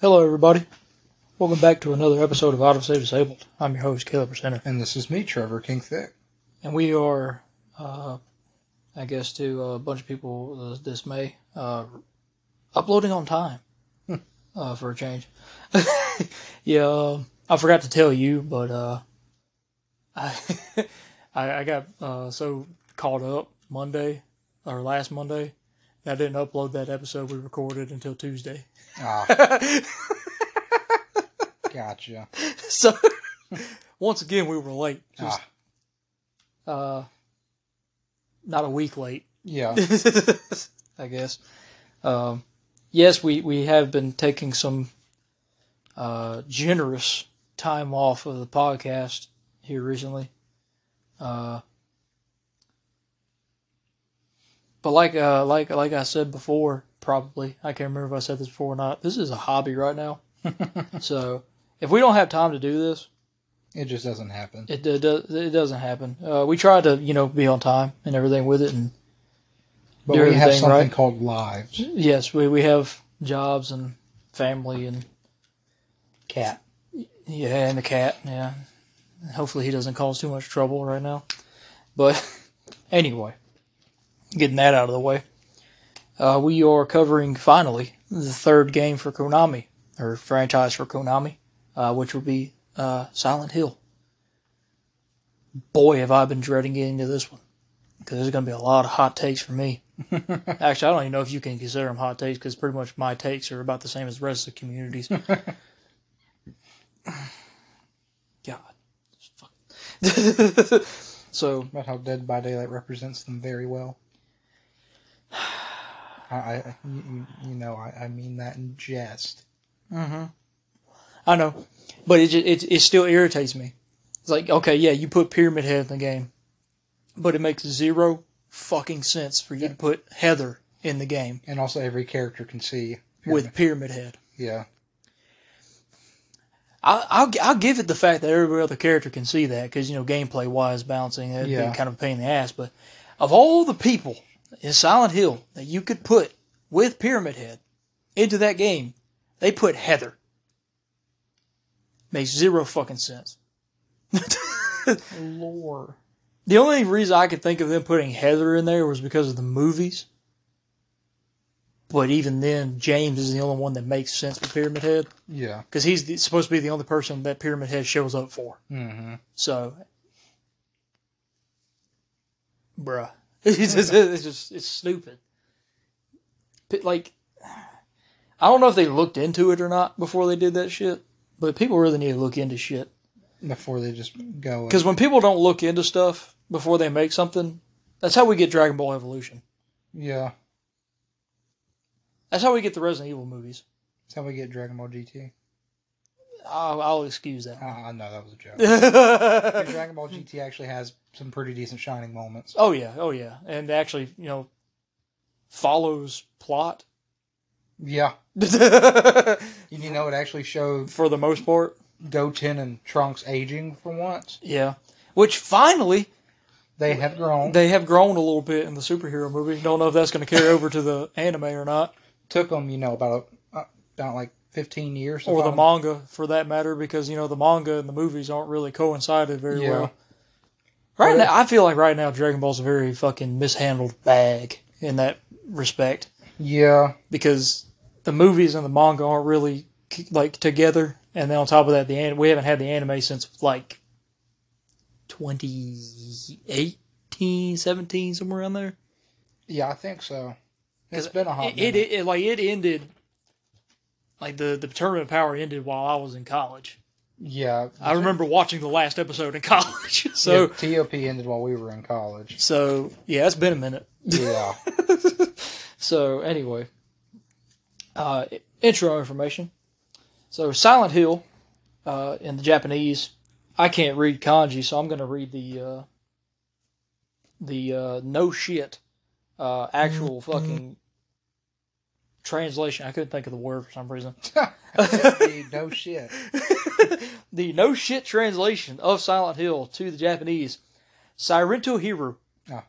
Hello, everybody. Welcome back to another episode of Save Disabled. I'm your host, Caleb Center, And this is me, Trevor King Thick. and we are, uh, I guess, to a bunch of people uh, this May, uh, uploading on time uh, for a change. yeah, um, I forgot to tell you, but uh, I, I I got uh, so caught up Monday or last Monday I didn't upload that episode we recorded until Tuesday. Ah, gotcha. so once again we were late just Ah, uh not a week late yeah. i guess um yes we we have been taking some uh generous time off of the podcast here recently uh but like uh like like i said before probably i can't remember if i said this before or not this is a hobby right now so if we don't have time to do this It just doesn't happen. It, it does. It doesn't happen. Uh, we try to, you know, be on time and everything with it. And But do we have something right. called lives. yes, we we have jobs and family and Cat. yeah, and the cat. Yeah. Hopefully he doesn't cause too much trouble right now. But anyway, getting that out of the way, uh, we are covering finally the third game for Konami or franchise for Konami, uh, which will be uh, Silent Hill. Boy, have I been dreading getting to this one because there's going to be a lot of hot takes for me. Actually, I don't even know if you can consider them hot takes because pretty much my takes are about the same as the rest of the communities. God. So, About how Dead by Daylight represents them very well. I, I you, you- know, I, I mean that in jest. Mm-hmm. I know, but it, it it still irritates me. It's like, okay, yeah, you put Pyramid Head in the game, but it makes zero fucking sense for you to put Heather in the game And also, every character can see. with Pyramid Head. Yeah. I, I'll I'll give it the fact that every other character can see that because you know gameplay wise balancing that'd Yeah. be kind of a pain in the ass. But of all the people in Silent Hill that you could put with Pyramid Head into that game, they put Heather. Makes zero fucking sense. Lore. The only reason I could think of them putting Heather in there was because of the movies. But even then, James is the only one that makes sense for Pyramid Head Yeah. because he's the, supposed to be the only person that Pyramid Head shows up for. hmm So, bruh, it's just, it's just it's stupid. P- Like, I don't know if they looked into it or not before they did that shit, but people really need to look into shit Before they just go. because when people don't look into stuff before they make something, that's how we get Dragon Ball Evolution. Yeah. That's how we get the Resident Evil movies. That's how we get Dragon Ball GT. I'll, I'll excuse that. I know that was a joke. Dragon Ball GT actually has some pretty decent shining moments. Oh yeah, oh yeah, and actually, you know, follows plot Yeah. You know, it actually showed for the most part. Goten and Trunks aging for once. Yeah, which finally They have grown. they have grown a little bit in the superhero movie. Don't know if that's going to carry over to the anime or not, Took them, you know, about a, uh, about like fifteen years. or the manga for that matter, because you know the manga and the movies aren't really coincided very Yeah. well. Right now, I feel like right now Dragon Ball's a very fucking mishandled bag in that respect Yeah, because the movies and the manga aren't really like together, and then on top of that, the an- we haven't had the anime since like 2018, 17, somewhere around there. yeah, I think so. It's been a hot it, it, it like it ended like the the tournament of power ended while I was in college. yeah, I remember watching the last episode in college. so yeah, TOP ended while we were in college. so yeah, it's been a minute. Yeah, So anyway, uh, intro information. So Silent Hill, uh, in the Japanese, I can't read kanji, so I'm going to read the uh, the uh, no shit uh, actual fucking translation. I couldn't think of the word for some reason. Hey, no shit. the no shit translation of Silent Hill to the Japanese, Sirento Hero. Ah.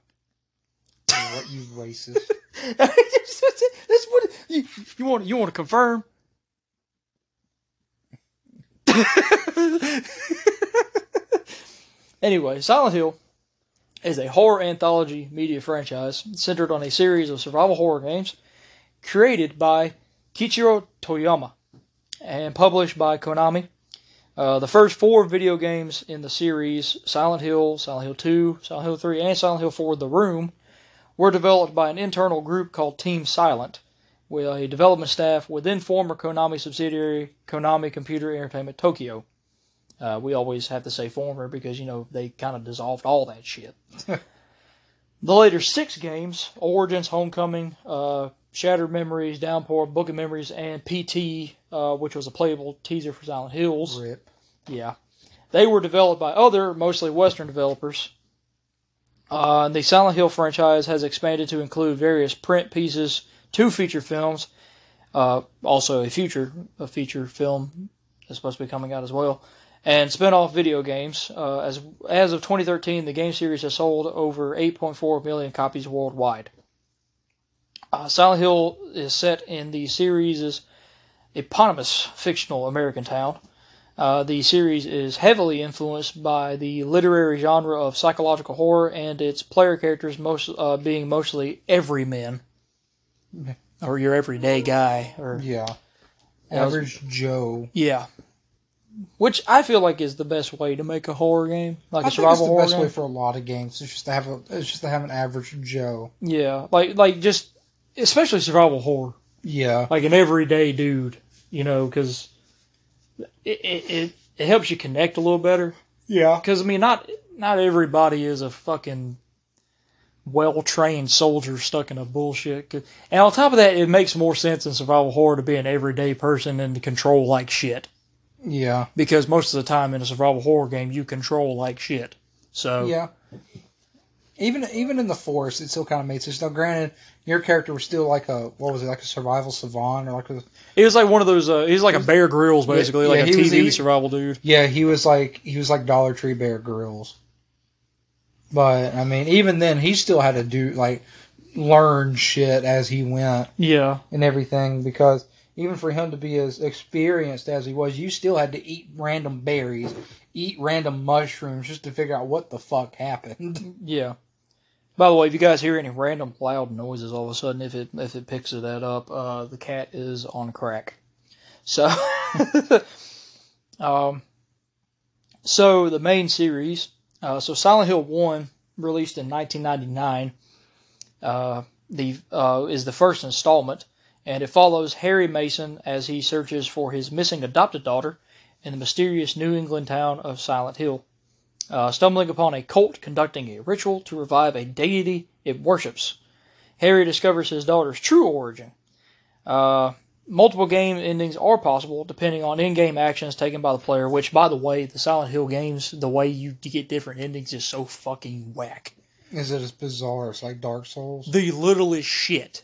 What you racist? That's what you, you want. You want to confirm? anyway, Silent Hill is a horror anthology media franchise centered on a series of survival horror games created by Keiichiro Toyama and published by Konami. Uh, the first four video games in the series, Silent Hill, Silent Hill 2, Silent Hill 3, and Silent Hill 4 The Room, were developed by an internal group called Team Silent, with a development staff within former Konami subsidiary Konami Computer Entertainment Tokyo. Uh, we always have to say former because, you know, they kind of dissolved all that shit. the later six games Origins, Homecoming, uh, Shattered Memories, Downpour, Book of Memories, and PT, uh, which was a playable teaser for Silent Hills. Rip. Yeah. They were developed by other, mostly Western developers. Uh, the Silent Hill franchise has expanded to include various print pieces, two feature films, uh, also a future a feature film is supposed to be coming out as well, and spin-off video games. Uh, as as of 2013, the game series has sold over 8.4 million copies worldwide. Uh, Silent Hill is set in the series' eponymous fictional American town. Uh, the series is heavily influenced by the literary genre of psychological horror and its player characters most uh, being mostly everymen, or your everyday guy, or Yeah. Average Joe. yeah, which I feel like is the best way to make a horror game, like I a think it's survival the horror best game. way for a lot of games. It's just to have a. It's just to have an average Joe. yeah, like like just especially survival horror. Yeah. like an everyday dude, you know, because it, it, it, helps you connect a little better. Yeah. Because I mean, not not everybody is a fucking well trained soldier stuck in a bullshit. And on top of that, it makes more sense in survival horror to be an everyday person and to control like shit. Yeah. Because most of the time in a survival horror game, you control like shit. So Yeah. Even even in the forest, it still kind of made sense. Now, granted, your character was still like a what was it like a survival savant or like a he was like one of those. Uh, he was like a Bear Grylls, basically, yeah, like a he was- TV he- survival dude. yeah he was like he was like Dollar Tree Bear Grylls. But I mean, even then, he still had to do like learn shit as he went Yeah, and everything because even for him to be as experienced as he was, you still had to eat random berries, eat random mushrooms just to figure out what the fuck happened. Yeah. By the way, if you guys hear any random loud noises all of a sudden, if it if it picks that up, uh, the cat is on crack. So, um, so the main series, uh, so Silent Hill One, released in 1999, uh, the uh, is the first installment, and it follows Harry Mason as he searches for his missing adopted daughter in the mysterious New England town of Silent Hill uh, stumbling upon a cult conducting a ritual to revive a deity it worships. Harry discovers his daughter's true origin. Uh, multiple game endings are possible depending on in-game actions taken by the player. Which, by the way, the Silent Hill games, the way you get different endings is so fucking whack. Is it as bizarre as like Dark Souls? The littlest shit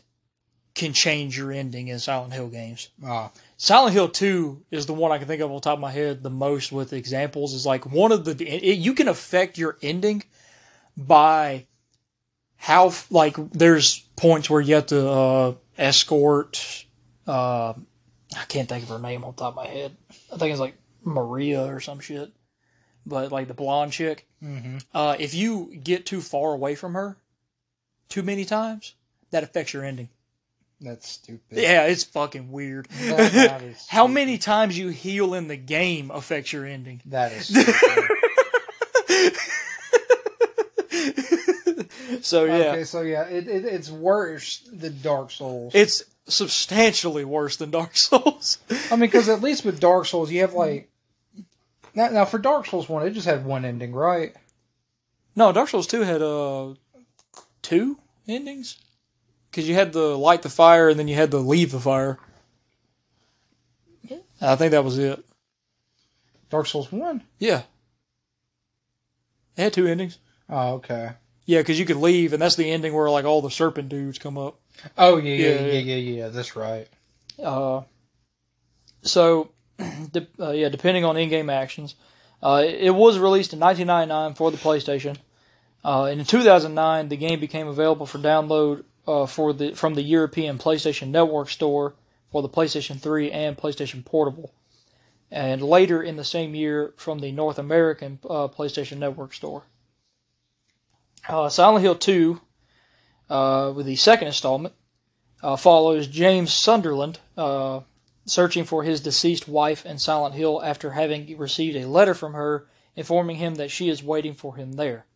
can change your ending in Silent Hill games. Ah, Silent Hill 2 is the one I can think of on top of my head the most with examples. Is like one of the it, you can affect your ending by how like there's points where you have to uh, escort. Uh, I can't think of her name on top of my head. I think it's like Maria or some shit. But like the blonde chick, mm-hmm. uh, if you get too far away from her, too many times, that affects your ending. That's stupid. Yeah, it's fucking weird. That- How many times you heal in the game affects your ending. That is stupid. so yeah, Okay, so yeah, it, it, it's worse than Dark Souls. it's substantially worse than Dark Souls. I mean, because at least with Dark Souls, you have like now, now for Dark Souls one, it just had one ending, right? no, Dark Souls two had uh two endings because you had to light the fire and then you had to leave the fire. I think that was it. Dark Souls one. Yeah, it had two endings. Oh, okay. Yeah, because you could leave, and that's the ending where like all the serpent dudes come up. Oh yeah, yeah, Yeah, yeah, yeah. yeah, yeah. That's right. Uh, so, de- uh, yeah, depending on in-game actions, uh, it was released in 1999 for the PlayStation. Uh, and in 2009, the game became available for download uh, for the from the European PlayStation Network store for the PlayStation 3 and PlayStation Portable. and later in the same year from the North American uh, PlayStation Network store. Uh, Silent Hill 2, uh, with the second installment, uh, follows James Sunderland uh, searching for his deceased wife in Silent Hill after having received a letter from her informing him that she is waiting for him there.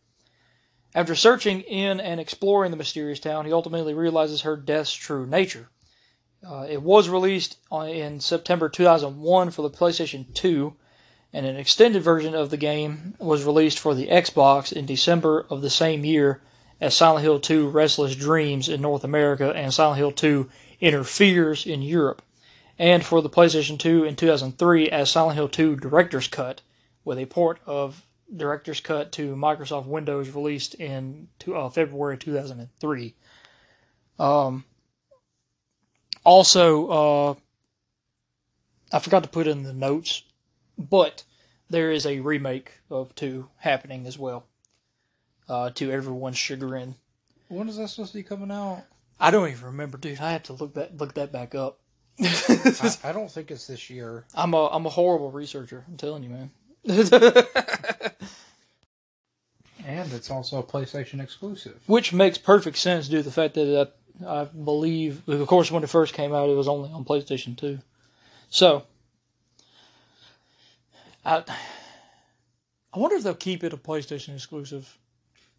After searching in and exploring the mysterious town, he ultimately realizes her death's true nature. Uh, it was released in September 2001 for the PlayStation 2, and an extended version of the game was released for the Xbox in December of the same year as Silent Hill 2 Restless Dreams in North America and Silent Hill 2 Inner Fears in Europe, and for the PlayStation 2 in 2003 as Silent Hill 2 Director's Cut, with a port of Director's Cut to Microsoft Windows released in two, uh, February 2003. Um, also, uh, I forgot to put in the notes, but there is a remake of 2 happening as well, uh, to everyone's chagrin. When is that supposed to be coming out? I don't even remember, dude. I have to look that look that back up. I, I don't think it's this year. I'm a I'm a horrible researcher. I'm telling you, man. And it's also a PlayStation exclusive. Which makes perfect sense due to the fact that I, I believe, of course, when it first came out, it was only on PlayStation 2. So, I, I wonder if they'll keep it a PlayStation exclusive,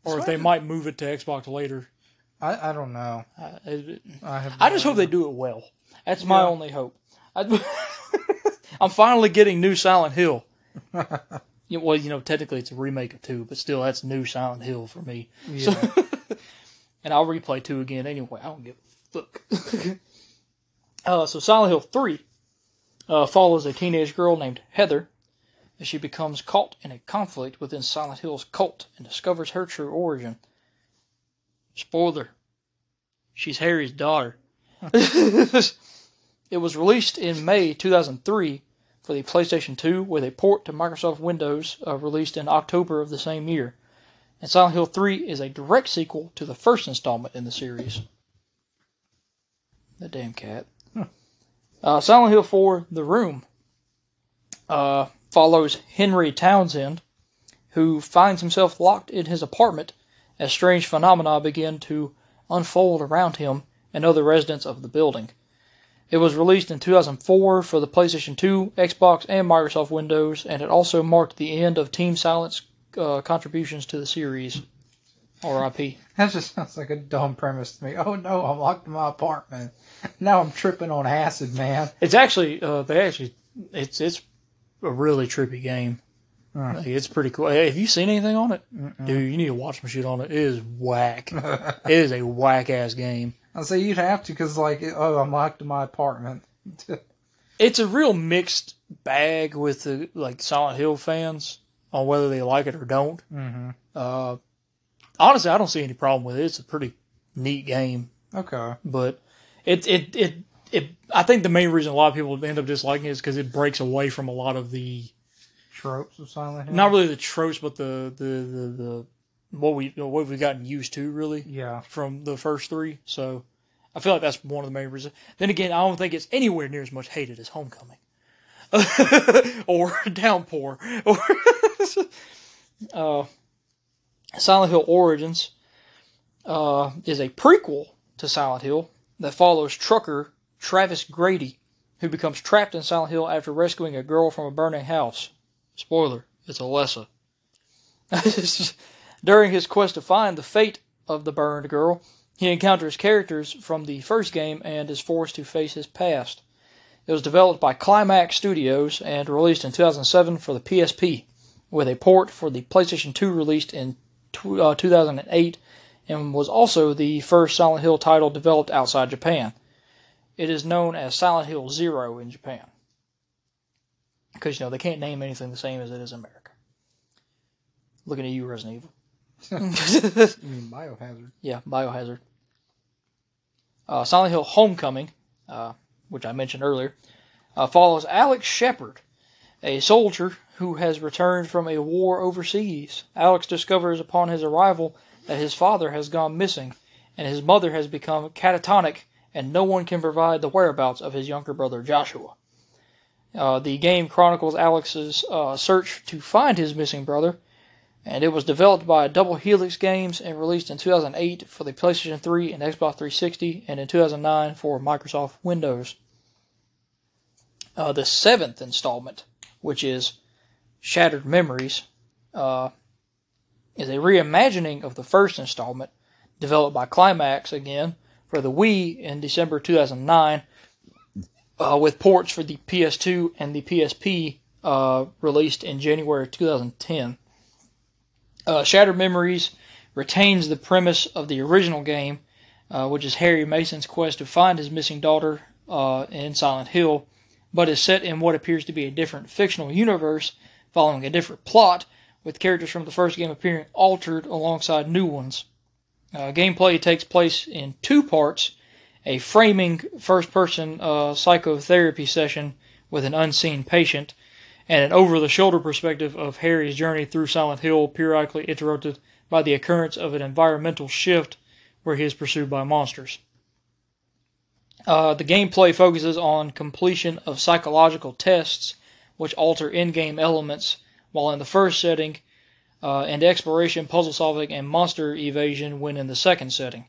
or if they might move it to Xbox later. I, I don't know. I, it- I have. I no just hope they do it well. That's my only hope. I, I'm finally getting new Silent Hill. Yeah, well, you know, technically it's a remake of two, but still, that's new Silent Hill for me. Yeah. So, and I'll replay two again anyway. I don't give a fuck. uh, so Silent Hill three uh, follows a teenage girl named Heather as she becomes caught in a conflict within Silent Hill's cult and discovers her true origin. Spoiler: she's Harry's daughter. it was released in May 2003 for the PlayStation 2 with a port to Microsoft Windows uh, released in October of the same year. And Silent Hill 3 is a direct sequel to the first installment in the series. The damn cat. Uh, Silent Hill 4 The Room uh, follows Henry Townsend, who finds himself locked in his apartment as strange phenomena begin to unfold around him and other residents of the building. It was released in 2004 for the PlayStation 2, Xbox, and Microsoft Windows, and it also marked the end of Team Silent's uh, contributions to the series. R.I.P. That just sounds like a dumb premise to me. Oh no, I'm locked in my apartment. Now I'm tripping on acid, man. It's actually, uh, they actually, it's it's a really trippy game. Like, it's pretty cool. Hey, have you seen anything on it, Mm-mm. dude? You need to watch some shit on it. It is whack. it is a whack ass game. I say you'd have to because like oh I'm locked in my apartment. It's a real mixed bag with the like Silent Hill fans on whether they like it or don't. mm-hmm. Uh, honestly, I don't see any problem with it. It's a pretty neat game, Okay. but it it it it. I think the main reason a lot of people end up disliking it is because it breaks away from a lot of the Tropes of Silent Hill. not really the tropes, but the the the, the what we what we've gotten used to really Yeah. from the first three. So I feel like that's one of the main reasons. Then again, I don't think it's anywhere near as much hated as Homecoming or Downpour or uh, Silent Hill Origins uh, is a prequel to Silent Hill that follows trucker Travis Grady, who becomes trapped in Silent Hill after rescuing a girl from a burning house. Spoiler: It's Alessa. During his quest to find the fate of the burned girl, he encounters characters from the first game and is forced to face his past. It was developed by Climax Studios and released in 2007 for the PSP, with a port for the PlayStation 2 released in tw- uh, 2008, and was also the first Silent Hill title developed outside Japan. It is known as Silent Hill Zero in Japan. Because, you know, they can't name anything the same as it is in America. Looking at you, Resident Evil. You mean Biohazard? Yeah, Biohazard. Uh, Silent Hill Homecoming, uh, which I mentioned earlier, uh, follows Alex Shepherd, a soldier who has returned from a war overseas. Alex discovers upon his arrival that his father has gone missing, and his mother has become catatonic, and no one can provide the whereabouts of his younger brother Joshua. Uh, the game chronicles Alex's uh, search to find his missing brother, and it was developed by Double Helix Games and released in 2008 for the PlayStation 3 and Xbox 360, and in 2009 for Microsoft Windows. Uh, the seventh installment, which is Shattered Memories, uh, is a reimagining of the first installment, developed by Climax again for the Wii in December 2009, uh, with ports for the PS2 and the PSP uh, released in January 2010. Uh, Shattered Memories retains the premise of the original game, uh, which is Harry Mason's quest to find his missing daughter uh, in Silent Hill, but is set in what appears to be a different fictional universe following a different plot, with characters from the first game appearing altered alongside new ones. Uh, gameplay takes place in two parts a framing first person uh, psychotherapy session with an unseen patient, and an over the shoulder perspective of Harry's journey through Silent Hill, periodically interrupted by the occurrence of an environmental shift where he is pursued by monsters. Uh, the gameplay focuses on completion of psychological tests, which alter in game elements, while in the first setting, uh, and exploration, puzzle solving, and monster evasion when in the second setting.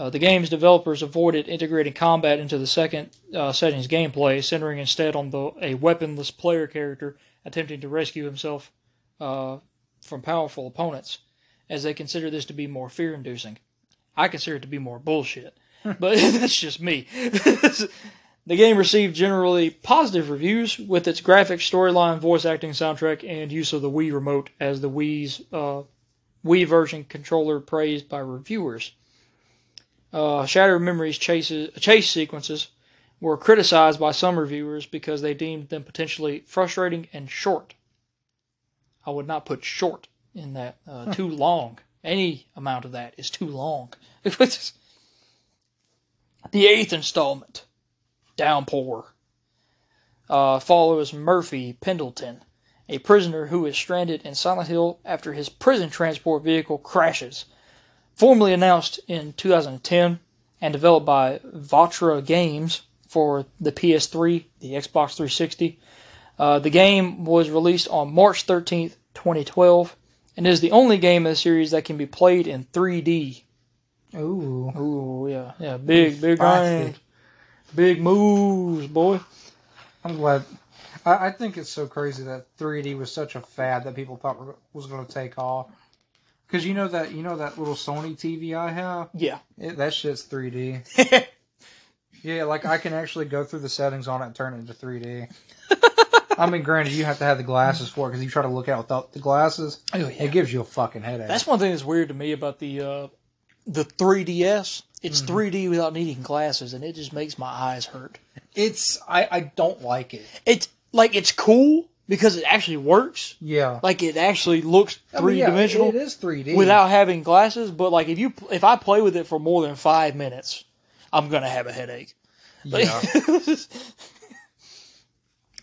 Uh, the game's developers avoided integrating combat into the second uh, setting's gameplay, centering instead on the, a weaponless player character attempting to rescue himself uh, from powerful opponents, as they consider this to be more fear inducing. I consider it to be more bullshit, but that's just me. the game received generally positive reviews with its graphics, storyline, voice acting, soundtrack, and use of the Wii remote as the Wii's uh, Wii version controller praised by reviewers. Uh, Shattered Memories chases, chase sequences were criticized by some reviewers because they deemed them potentially frustrating and short. I would not put short in that. Uh, too long. Any amount of that is too long. the eighth installment, Downpour, uh, follows Murphy Pendleton, a prisoner who is stranded in Silent Hill after his prison transport vehicle crashes formally announced in 2010 and developed by Vatra Games for the PS3, the Xbox 360. Uh, the game was released on March 13th, 2012, and is the only game in the series that can be played in 3D. Ooh. Ooh, yeah, yeah, big, big Spicy. big moves, boy. I'm glad. I, I think it's so crazy that 3D was such a fad that people thought was going to take off. Because you know that you know that little Sony TV I have, Yeah. it, that shit's 3D. Yeah, like I can actually go through the settings on it and turn it into 3D. I mean, granted, you have to have the glasses for it because you try to look out without the glasses, oh yeah. it gives you a fucking headache. That's one thing that's weird to me about the uh, the 3DS. It's 3D without needing glasses, and it just makes my eyes hurt. it's I, I don't like it. It's like it's cool because it actually works. Yeah, Like it actually looks I mean, three yeah, dimensional It is 3D without having glasses. But like if you if I play with it for more than five minutes, I'm gonna have a headache. Yeah.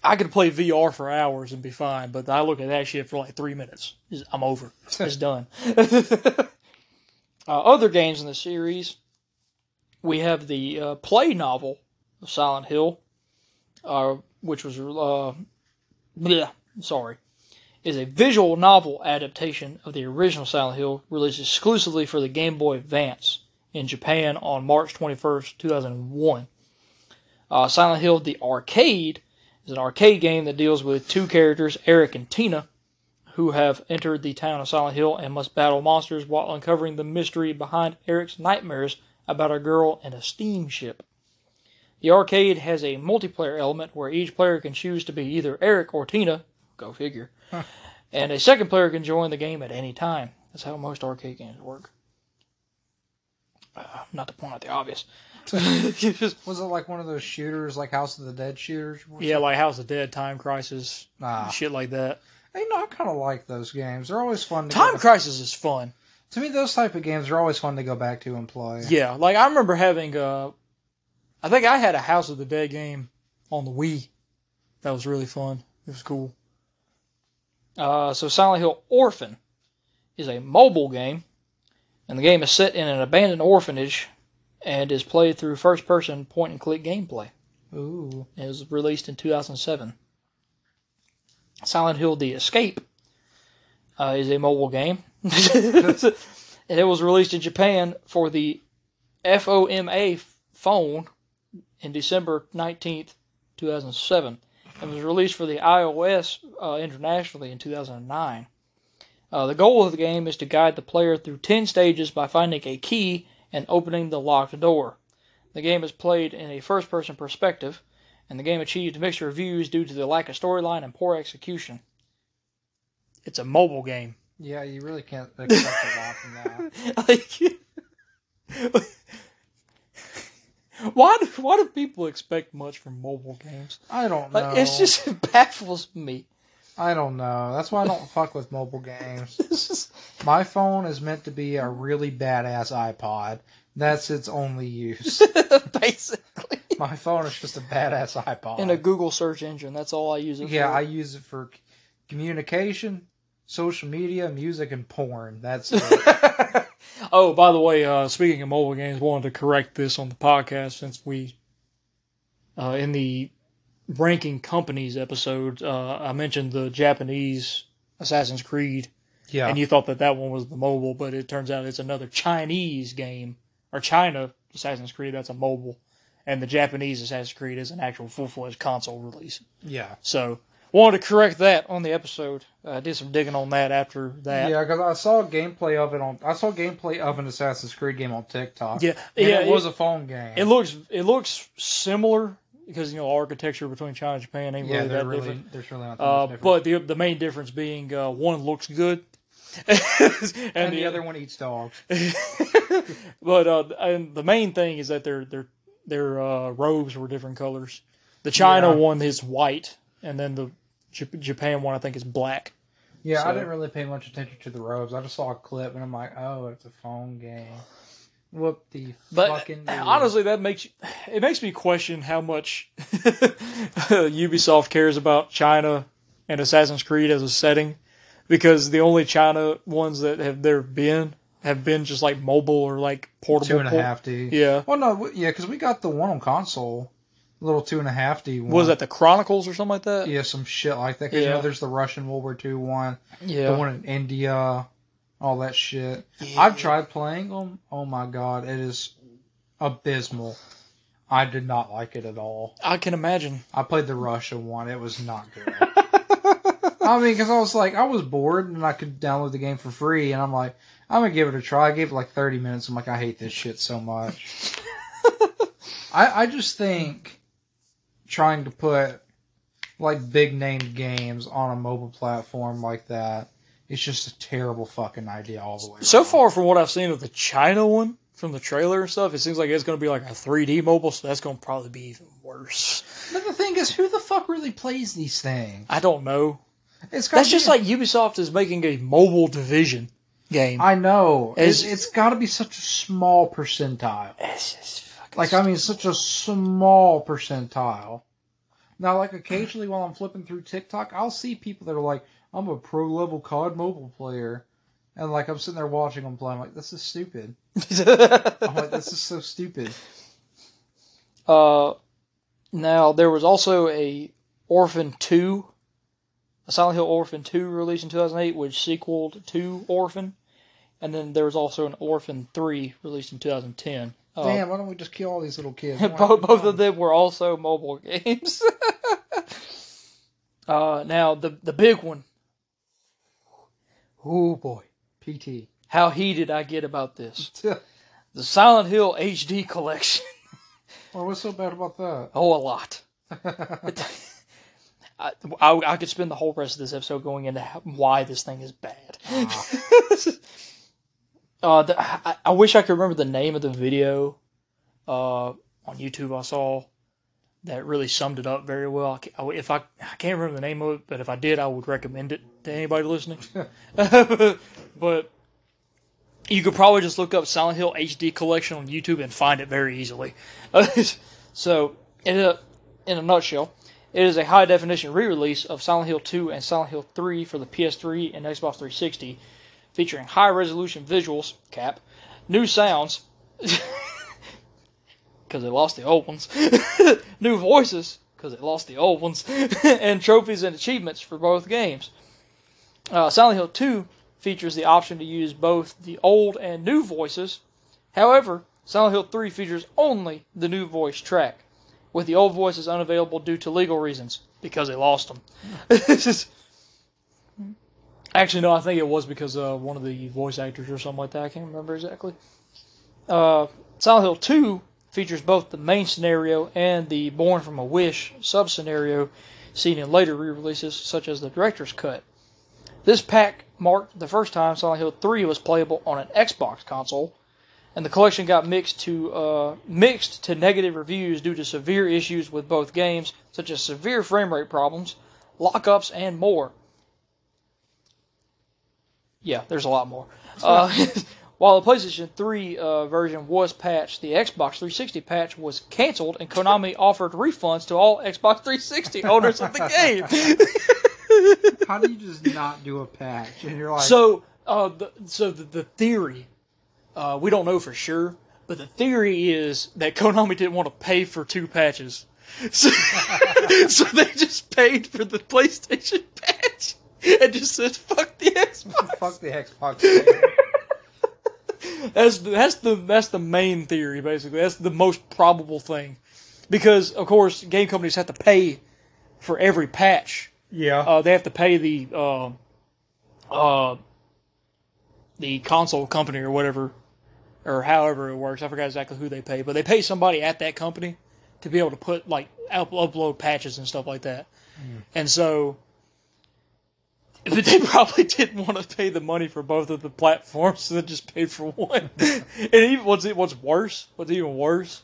I could play VR for hours and be fine, but I look at that shit for like three minutes. I'm over. It's done. uh, other games in the series, we have the uh, play novel of Silent Hill, uh, which was uh, bleh, sorry, is a visual novel adaptation of the original Silent Hill, released exclusively for the Game Boy Advance in Japan on March 21st, 2001. Uh, Silent Hill the Arcade is an arcade game that deals with two characters, Eric and Tina, who have entered the town of Silent Hill and must battle monsters while uncovering the mystery behind Eric's nightmares about a girl and a steamship. The arcade has a multiplayer element where each player can choose to be either Eric or Tina, go figure, and a second player can join the game at any time. That's how most arcade games work. Uh, not to point out the obvious. Was it like one of those shooters, like House of the Dead shooters? yeah, like House of the Dead, Time Crisis, Ah. shit like that. You know, I kind of like those games. They're always fun. To Time Crisis is fun. to me, those type of games are always fun to go back to and play. Yeah, like I remember having uh I think I had a House of the Dead game on the Wii. That was really fun. It was cool. Uh so Silent Hill Orphan is a mobile game and the game is set in an abandoned orphanage and is played through first person point and click gameplay. Ooh. It was released in 2007. Silent Hill: The Escape uh, is a mobile game, and it was released in Japan for the FOMA phone in December 19th, 2007. and was released for the iOS uh, internationally in 2009. Uh, the goal of the game is to guide the player through 10 stages by finding a key and opening the locked door. The game is played in a first person perspective, and the game achieved a mixture of views due to the lack of storyline and poor execution. It's a mobile game. Yeah, you really can't expect a lot from that. like, why do, why do people expect much from mobile games? I don't know. Like, it's just it baffles me. I don't know. That's why I don't fuck with mobile games. Just My phone is meant to be a really badass iPod. That's its only use. basically My phone is just a badass iPod. And a Google search engine. That's all I use it yeah, for. I use it for communication, social media, music, and porn. That's it. oh, by the way, uh, speaking of mobile games, wanted to correct this on the podcast since we, uh, in the ranking companies episode, uh, I mentioned the Japanese Assassin's Creed, yeah. and you thought that that one was the mobile, but it turns out it's another Chinese game or China Assassin's Creed that's a mobile, and the Japanese Assassin's Creed is an actual full fledged console release. yeah. So wanted to correct that on the episode. I did some digging on that after that. Yeah, because I saw gameplay of it on. I saw gameplay of an Assassin's Creed game on TikTok. Yeah, yeah, it was a phone game. It looks it looks similar because you know architecture between China and Japan ain't yeah, really that really, different. there's really not that Uh, much difference. but the the main difference being uh, one looks good, and, and the other one eats dogs. but uh, and the main thing is that their their their uh, robes were different colors. The China Yeah. one is white, and then the Japan one I think is black. Yeah, So- I didn't really pay much attention to the robes. I just saw a clip and I'm like, oh, it's a phone game. Whoop the But fucking. Uh, dude. honestly, that makes you- it makes me question how much Ubisoft cares about China and Assassin's Creed as a setting, because the only China ones that have there been have been just like mobile or like portable. two and a half D. Yeah. Well, no, yeah, because we got the one on console, little two and a half D one. Was that the Chronicles or something like that? Yeah, some shit like that. 'Cause, you Yeah. know, there's the Russian World War II one, Yeah. the one in India, all that shit. Yeah. I've tried playing them. Oh my god, it is abysmal. I did not like it at all. I can imagine. I played the Russia one. It was not good. I mean, because I was like, I was bored and I could download the game for free, and I'm like, I'm gonna give it a try. I gave it like 30 minutes. I'm like, I hate this shit so much. I I just think trying to put like big name games on a mobile platform like that. It's just a terrible fucking idea all the way. So around. far, from what I've seen of the China one from the trailer and stuff, it seems like it's going to be like a 3D mobile, so that's going to probably be even worse. But the thing is, who the fuck really plays these things? I don't know. It's That's just be- like Ubisoft is making a mobile division game. I know. It's- It's, it's got to be such a small percentile. It's just fucking Like, I mean, such a small percentile. Now, like, occasionally while I'm flipping through TikTok, I'll see people that are like, I'm a pro level COD mobile player. And, like, I'm sitting there watching them play. I'm like, this is stupid. I'm like, this is so stupid. uh, now there was also a Orphan Two, a Silent Hill Orphan Two released in 2008, which sequeled to Orphan, and then there was also an Orphan Three released in 2010. Uh, Damn, why don't we just kill all these little kids? both, both of them were also mobile games. uh, now the the big one. Oh boy, PT. how heated I get about this! The Silent Hill HD collection. well, what's so bad about that? Oh, a lot. I, I, I could spend the whole rest of this episode going into how, why this thing is bad. Uh, the, I, I wish I could remember the name of the video uh, on YouTube I saw that really summed it up very well. I I- if I I can't remember the name of it, but if I did, I would recommend it to anybody listening. but you could probably just look up Silent Hill HD collection on YouTube and find it very easily. so, in a, in a nutshell, it is a high definition re release of Silent Hill 2 and Silent Hill 3 for the PS3 and Xbox 360, featuring high resolution visuals, cap, new sounds, because they lost the old ones, new voices because they lost the old ones, and trophies and achievements for both games. Uh, Silent Hill 2 features the option to use both the old and new voices. However, Silent Hill 3 features only the new voice track, with the old voices unavailable due to legal reasons because they lost them. Actually, no, I think it was because uh, one of the voice actors or something like that. I can't remember exactly. Uh, Silent Hill 2 features both the main scenario and the Born from a Wish sub scenario seen in later re releases, such as the Director's Cut. This pack marked the first time Silent Hill 3 was playable on an Xbox console, and the collection got mixed to uh, mixed to negative reviews due to severe issues with both games, such as severe frame rate problems, lockups, and more. Yeah, there's a lot more. Uh, while the PlayStation 3 uh, version was patched, the Xbox 360 patch was canceled, and Konami offered refunds to all Xbox 360 owners of the game. How do you just not do a patch? And you're like, So, uh, the, so the, the theory, uh, we don't know for sure, but the theory is that Konami didn't want to pay for two patches, so, so they just paid for the PlayStation patch and just said "fuck the Xbox." fuck the Xbox. That's the, that's the that's the main theory basically. That's the most probable thing, because of course game companies have to pay for every patch yeah. uh, they have to pay the uh, uh, the console company or whatever, or however it works. I forgot exactly who they pay, but they pay somebody at that company to be able to put like up- upload patches and stuff like that. And so but they probably didn't want to pay the money for both of the platforms, so they just paid for one. and even what's what's worse, what's even worse,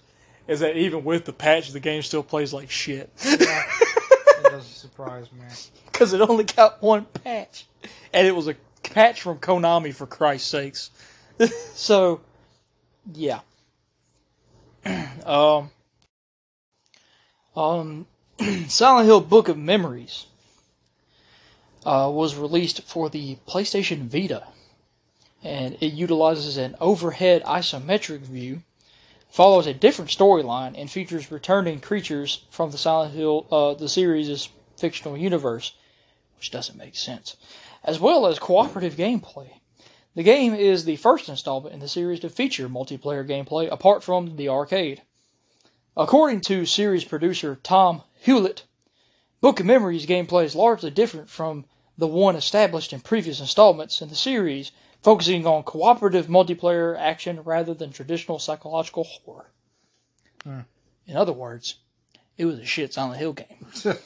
is that even with the patch, the game still plays like shit. Yeah. It doesn't surprise me. because it only got one patch, and it was a patch from Konami for Christ's sakes. so, yeah. um, um, Silent Hill Book of Memories uh, was released for the PlayStation Vita, and it utilizes an overhead isometric view, follows a different storyline, and features returning creatures from the Silent Hill, uh, the series' fictional universe, which doesn't make sense, as well as cooperative gameplay. The game is the first installment in the series to feature multiplayer gameplay apart from the arcade. According to series producer Tomm Hulett, Book of Memories gameplay is largely different from the one established in previous installments in the series, focusing on cooperative multiplayer action rather than traditional psychological horror. Hmm. In other words, it was a shit Silent Hill game.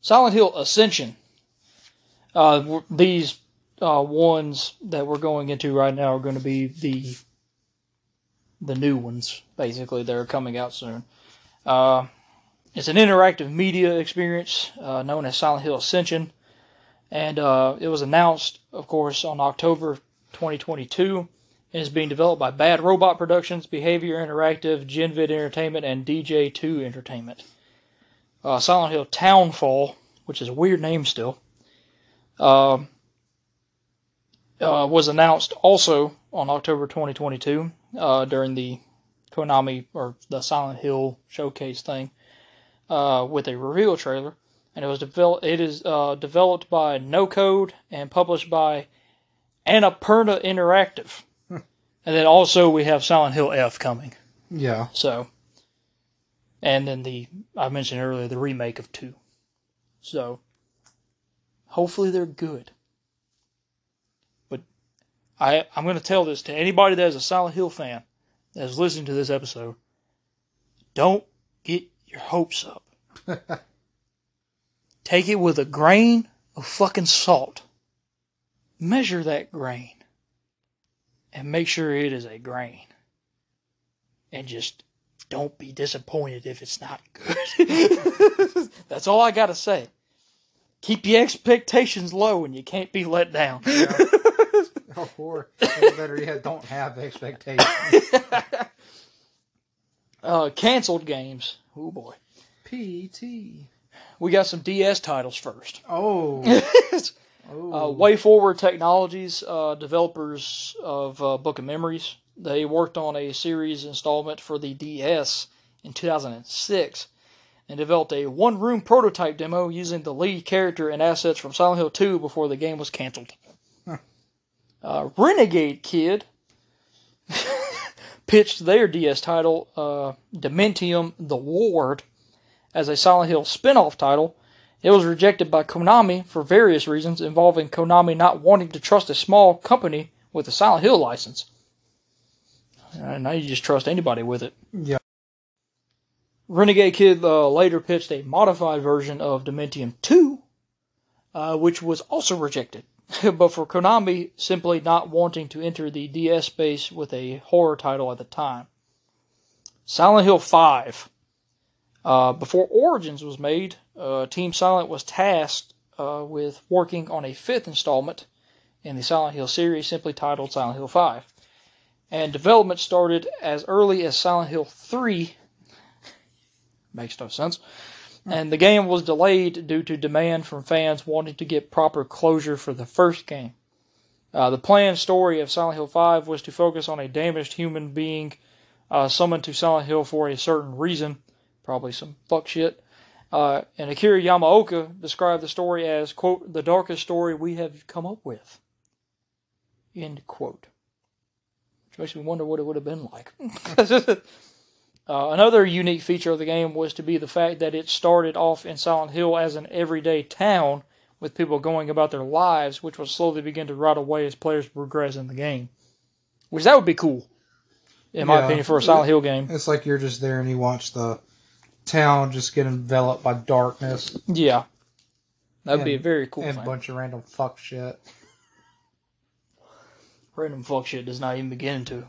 Silent Hill Ascension. Uh, these uh, ones that we're going into right now are going to be the the new ones, basically. They're coming out soon. Uh, it's an interactive media experience uh, known as Silent Hill Ascension, and uh, it was announced, of course, on October 2022. and It is being developed by Bad Robot Productions, Behavior Interactive, Genvid Entertainment, and DJ2 Entertainment. Uh, Silent Hill Townfall, which is a weird name still, um, uh, was announced also on October 2022 uh, during the Konami or the Silent Hill showcase thing uh, with a reveal trailer, and it was developed. It is uh, developed by No Code and published by Annapurna Interactive. and then also we have Silent Hill F coming. yeah. So, and then the I mentioned earlier the remake of two. So, hopefully they're good. But I I'm going to tell this to anybody that is a Silent Hill fan that is listening to this episode. Don't get your hopes up. Take it with a grain of fucking salt. Measure that grain. And make sure it is a grain. And just don't be disappointed if it's not good. That's all I got to say. Keep your expectations low and you can't be let down. Oh, or, or better yet, don't have expectations. uh, canceled games. Oh boy. PT. We got some DS titles first. Oh. uh, oh. Way Forward Technologies, uh, developers of uh, Book of Memories, They worked on a series installment for the DS in 2006 and developed a one room prototype demo using the lead character and assets from Silent Hill 2 before the game was canceled. Huh. Uh, Renegade Kid pitched their DS title, uh, Dementium the Ward, as a Silent Hill spin off title. It was rejected by Konami for various reasons, involving Konami not wanting to trust a small company with a Silent Hill license. Uh, now you just trust anybody with it. Yeah. Renegade Kid uh, later pitched a modified version of Dementium 2, uh, which was also rejected. but for Konami simply not wanting to enter the DS space with a horror title at the time. Silent Hill 5. Uh, before Origins was made, uh, Team Silent was tasked uh, with working on a fifth installment in the Silent Hill series, simply titled Silent Hill 5. And development started as early as Silent Hill 3. Makes no sense. And the game was delayed due to demand from fans wanting to get proper closure for the first game. Uh, the planned story of Silent Hill 5 was to focus on a damaged human being uh, summoned to Silent Hill for a certain reason, probably some fuck shit. Uh, and Akira Yamaoka described the story as, quote, the darkest story we have come up with. End quote. Which makes me wonder what it would have been like. Uh, another unique feature of the game was to be the fact that it started off in Silent Hill as an everyday town with people going about their lives, which will slowly begin to rot away as players progress in the game. Which that would be cool, in my opinion, for a Silent Hill game. It's like you're just there and you watch the town just get enveloped by darkness Yeah, that would be a very cool and a bunch of random fuck shit. Random fuck shit does not even begin to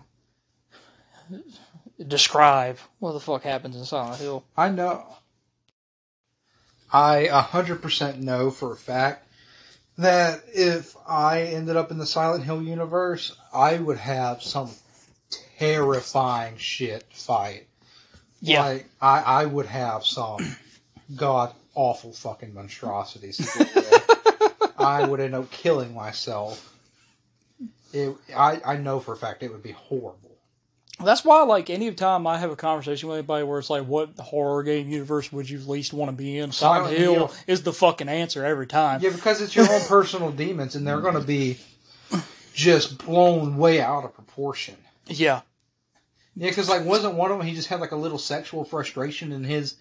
describe what the fuck happens in Silent Hill. I know. I a hundred percent know for a fact that if I ended up in the Silent Hill universe, I would have some terrifying shit fight. Yeah, Like I, I would have some god awful fucking monstrosities. to deal with. I would end up killing myself. It, I, I know for a fact it would be horrible. That's why, like, any time I have a conversation with anybody where it's like, what horror game universe would you least want to be in? Silent, Silent Hill, Hill. is the fucking answer every time. Yeah, because it's your own personal demons, and they're going to be just blown way out of proportion. Yeah. Yeah, because like wasn't one of them he just had like a little sexual frustration, and his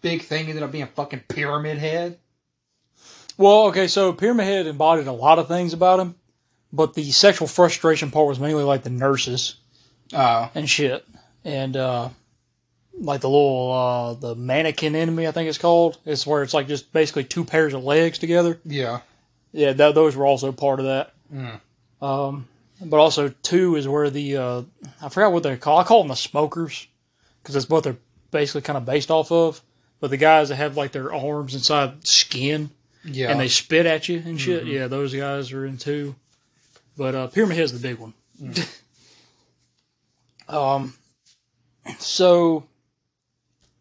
big thing ended up being fucking pyramid head. Well, okay, so Pyramid Head embodied a lot of things about him, but the sexual frustration part was mainly like the nurses Oh, and shit. And, uh, like the little, uh, the mannequin enemy, I think it's called. It's where it's like just basically two pairs of legs together. yeah. Yeah, that, those were also part of that. Mm. Um, but also two is where the uh, I forgot what they call. I call them the smokers because that's what they're basically kind of based off of. But the guys that have like their arms inside skin Yeah. and they spit at you and shit. Yeah, those guys are in two. But uh, Pyramid Head's the big one. um, so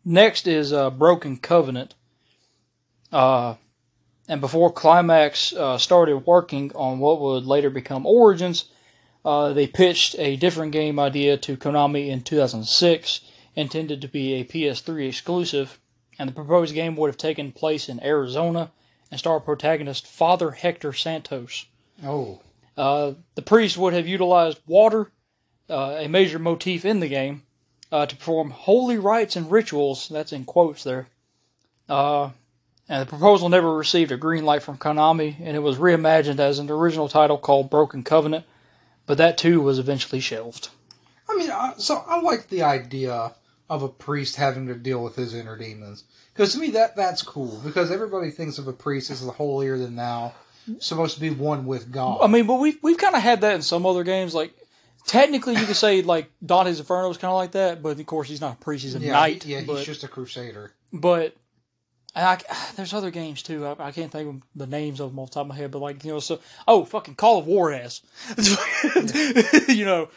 next is uh, Broken Covenant. Uh, and before Climax uh, started working on what would later become Origins, uh, they pitched a different game idea to Konami in 2006, intended to be a PS3 exclusive, and the proposed game would have taken place in Arizona and star protagonist Father Hector Santos. oh. Uh, the priest would have utilized water, uh, a major motif in the game, uh, to perform holy rites and rituals. That's in quotes there. Uh, and the proposal never received a green light from Konami, and it was reimagined as an original title called Broken Covenant, but that too was eventually shelved. I mean, I, so I like the idea of a priest having to deal with his inner demons because to me that that's cool because everybody thinks of a priest as the holier than thou, supposed to be one with God. I mean, but we've we've kind of had that in some other games. Like technically, you could say like Dante's Inferno is kind of like that, but of course he's not a priest; he's a yeah, knight. yeah, he's just a crusader. but I, there's other games too. I, I can't think of the names of them off the top of my head, but like you know, so oh, fucking Call of Juarez has, you know,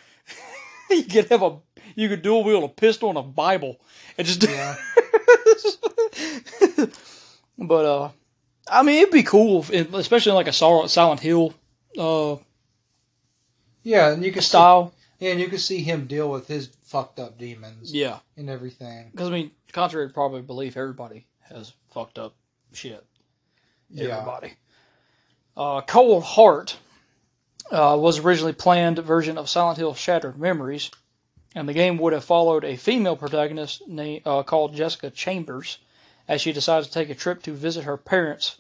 you could have a you could dual wield a pistol and a Bible and just Yeah. but uh, I mean, it'd be cool, if, especially in like a Silent Hill uh Yeah, and you can style. Yeah, and you can see him deal with his fucked up demons Yeah, and everything. because I mean, contrary to probably belief, everybody has fucked up shit. Yeah. Everybody. Uh, Cold Heart uh, was originally planned version of Silent Hill Shattered Memories, and the game would have followed a female protagonist named, uh, called Jessica Chambers as she decides to take a trip to visit her parents.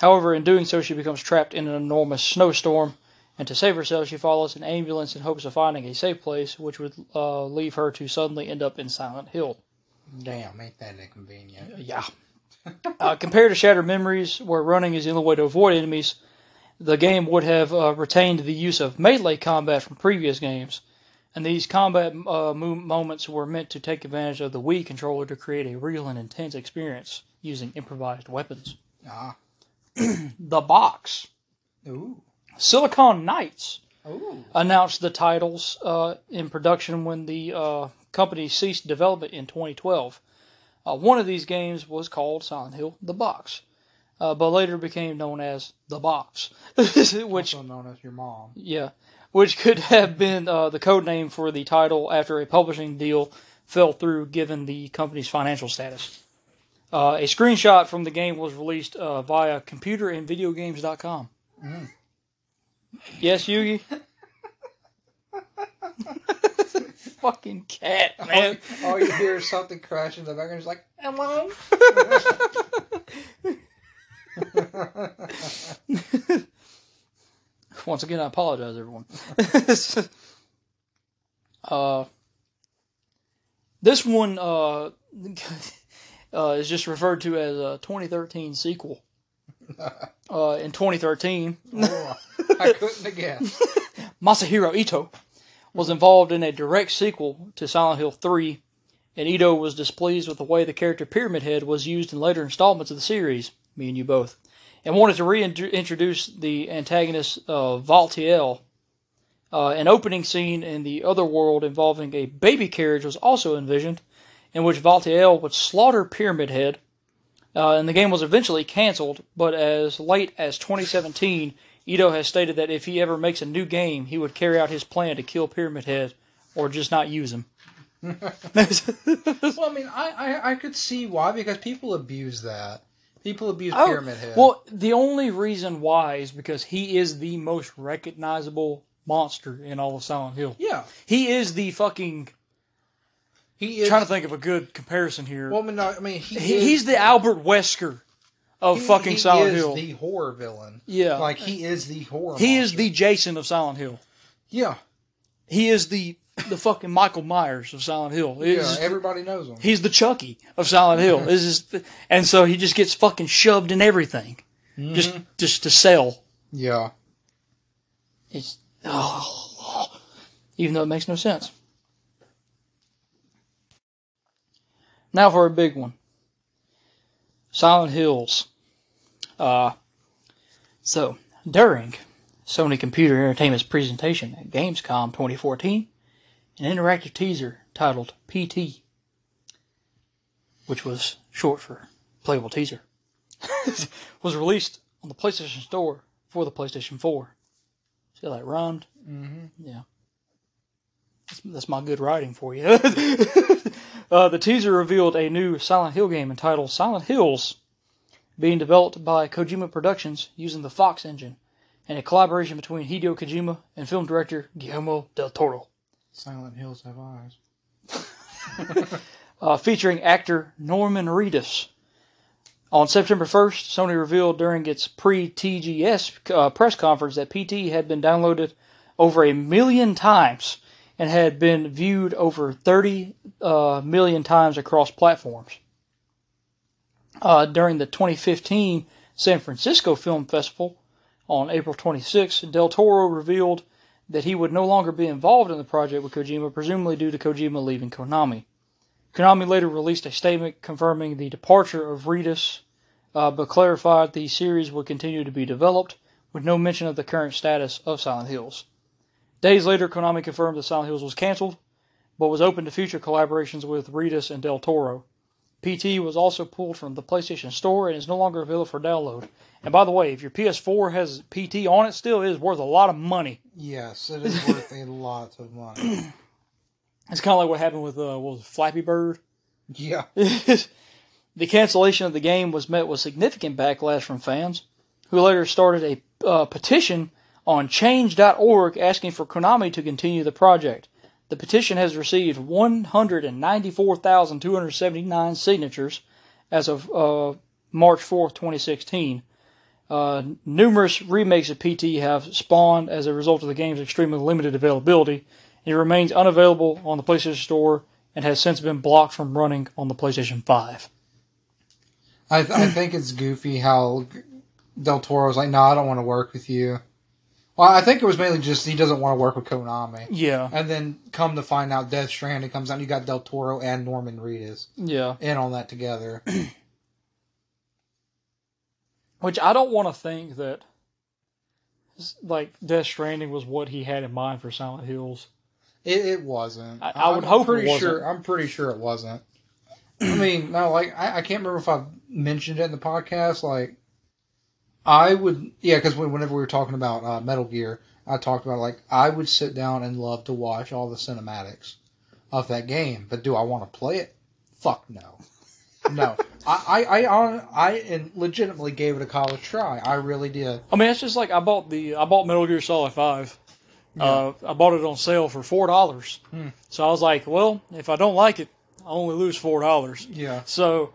However, in doing so, she becomes trapped in an enormous snowstorm, and to save herself, she follows an ambulance in hopes of finding a safe place, which would uh, leave her to suddenly end up in Silent Hill. Damn, ain't that inconvenient? Yeah. uh, compared to Shattered Memories, where running is the only way to avoid enemies, the game would have uh, retained the use of melee combat from previous games, and these combat uh, mo- moments were meant to take advantage of the Wii controller to create a real and intense experience using improvised weapons. Ah. The Box, Ooh. Silicon Knights, Ooh. announced the titles uh, in production when the uh, company ceased development in 2012. Uh, one of these games was called Silent Hill: The Box, uh, but later became known as The Box, which also known as your mom. yeah, which could have been uh, the code name for the title after a publishing deal fell through, given the company's financial status. Uh, a screenshot from the game was released uh, via computerandvideogames.com. Mm. Yes, Yugi. Fucking cat, All, man. all you hear is something crashing in the background. It's like, hello. Once again, I apologize, everyone. uh, this one uh, uh, is just referred to as a 2013 sequel. Uh, in 2013, Oh, I couldn't have guessed. Masahiro Ito was involved in a direct sequel to Silent Hill 3, and Ito was displeased with the way the character Pyramid Head was used in later installments of the series, me and you both, and wanted to reintroduce the antagonist uh, Valtiel. Uh, an opening scene in the other world involving a baby carriage was also envisioned, in which Valtiel would slaughter Pyramid Head. Uh, and the game was eventually canceled, but as late as 2017, Ito has stated that if he ever makes a new game, he would carry out his plan to kill Pyramid Head or just not use him. Well, I mean, I, I, I could see why because people abuse that. People abuse Oh, Pyramid Head. Well, the only reason why is because he is the most recognizable monster in all of Silent Hill. yeah, He is the fucking. He is. trying to think of a good comparison here. Well, I mean, no, I mean, he, he, is, he's the Albert Wesker of he- fucking he Silent is Hill. the horror villain. yeah, Like he is the horror. he is the Jason of Silent Hill. yeah, He is the the fucking Michael Myers of Silent Hill. yeah. Everybody knows him. He's the Chucky of Silent Hill. This is, and so he just gets fucking shoved in everything, just Mhm. just to sell. yeah. It's oh, even though it makes no sense. Now for a big one. Silent Hills. Uh, so during Sony Computer Entertainment's presentation at Gamescom 2014, an interactive teaser titled PT, which was short for playable teaser, was released on the PlayStation Store for the PlayStation 4. See how that rhymed? Mm-hmm. Yeah. That's, that's my good writing for you. uh, the teaser revealed a new Silent Hill game entitled Silent Hills, being developed by Kojima Productions using the Fox engine, and a collaboration between Hideo Kojima and film director Guillermo del Toro. Silent Hills have eyes. uh, featuring actor Norman Reedus. On September 1st, Sony revealed during its pre TGS uh, press conference that PT had been downloaded over a million times and had been viewed over 30 uh, million times across platforms. Uh, during the 2015 San Francisco Film Festival on April 26, Del Toro revealed that he would no longer be involved in the project with Kojima, presumably due to Kojima leaving Konami. Konami later released a statement confirming the departure of Reedus, uh, but clarified the series would continue to be developed, with no mention of the current status of Silent Hills. Days later, Konami confirmed that Silent Hills was canceled, but was open to future collaborations with Reedus and Del Toro. PT was also pulled from the PlayStation Store and is no longer available for download. And by the way, if your PS4 has PT on it still, it is worth a lot of money. Yes, it is worth a lot of money. It's kind of like what happened with uh, was it, Flappy Bird. Yeah. the cancellation of the game was met with significant backlash from fans, who later started a uh, petition on Change.org asking for Konami to continue the project. The petition has received 194,279 signatures as of uh, March 4, 2016. Uh, numerous remakes of PT have spawned as a result of the game's extremely limited availability. It remains unavailable on the PlayStation Store and has since been blocked from running on the PlayStation 5. I, th- I think it's goofy how Del Toro's like, no, I don't want to work with you. Well, I think it was mainly just he doesn't want to work with Konami. Yeah, And then come to find out Death Stranding comes out and you got Del Toro and Norman Reedus yeah. in on that together. Which I don't want to think that, like, Death Stranding was what he had in mind for Silent Hills. It, it wasn't. I- I would I'm hope it pretty wasn't. sure. I'm pretty sure it wasn't. I mean, no, like I, I can't remember if I mentioned it in the podcast. Like, I would, yeah, because whenever we were talking about uh, Metal Gear, I talked about like I would sit down and love to watch all the cinematics of that game. But do I want to play it? Fuck no, no. I I I, on, I and legitimately gave it a college try. I really did. I mean, it's just like I bought the I bought Metal Gear Solid Five. Uh, I bought it on sale for four dollars. Hmm. So I was like, well, if I don't like it, I only lose four dollars. Yeah. So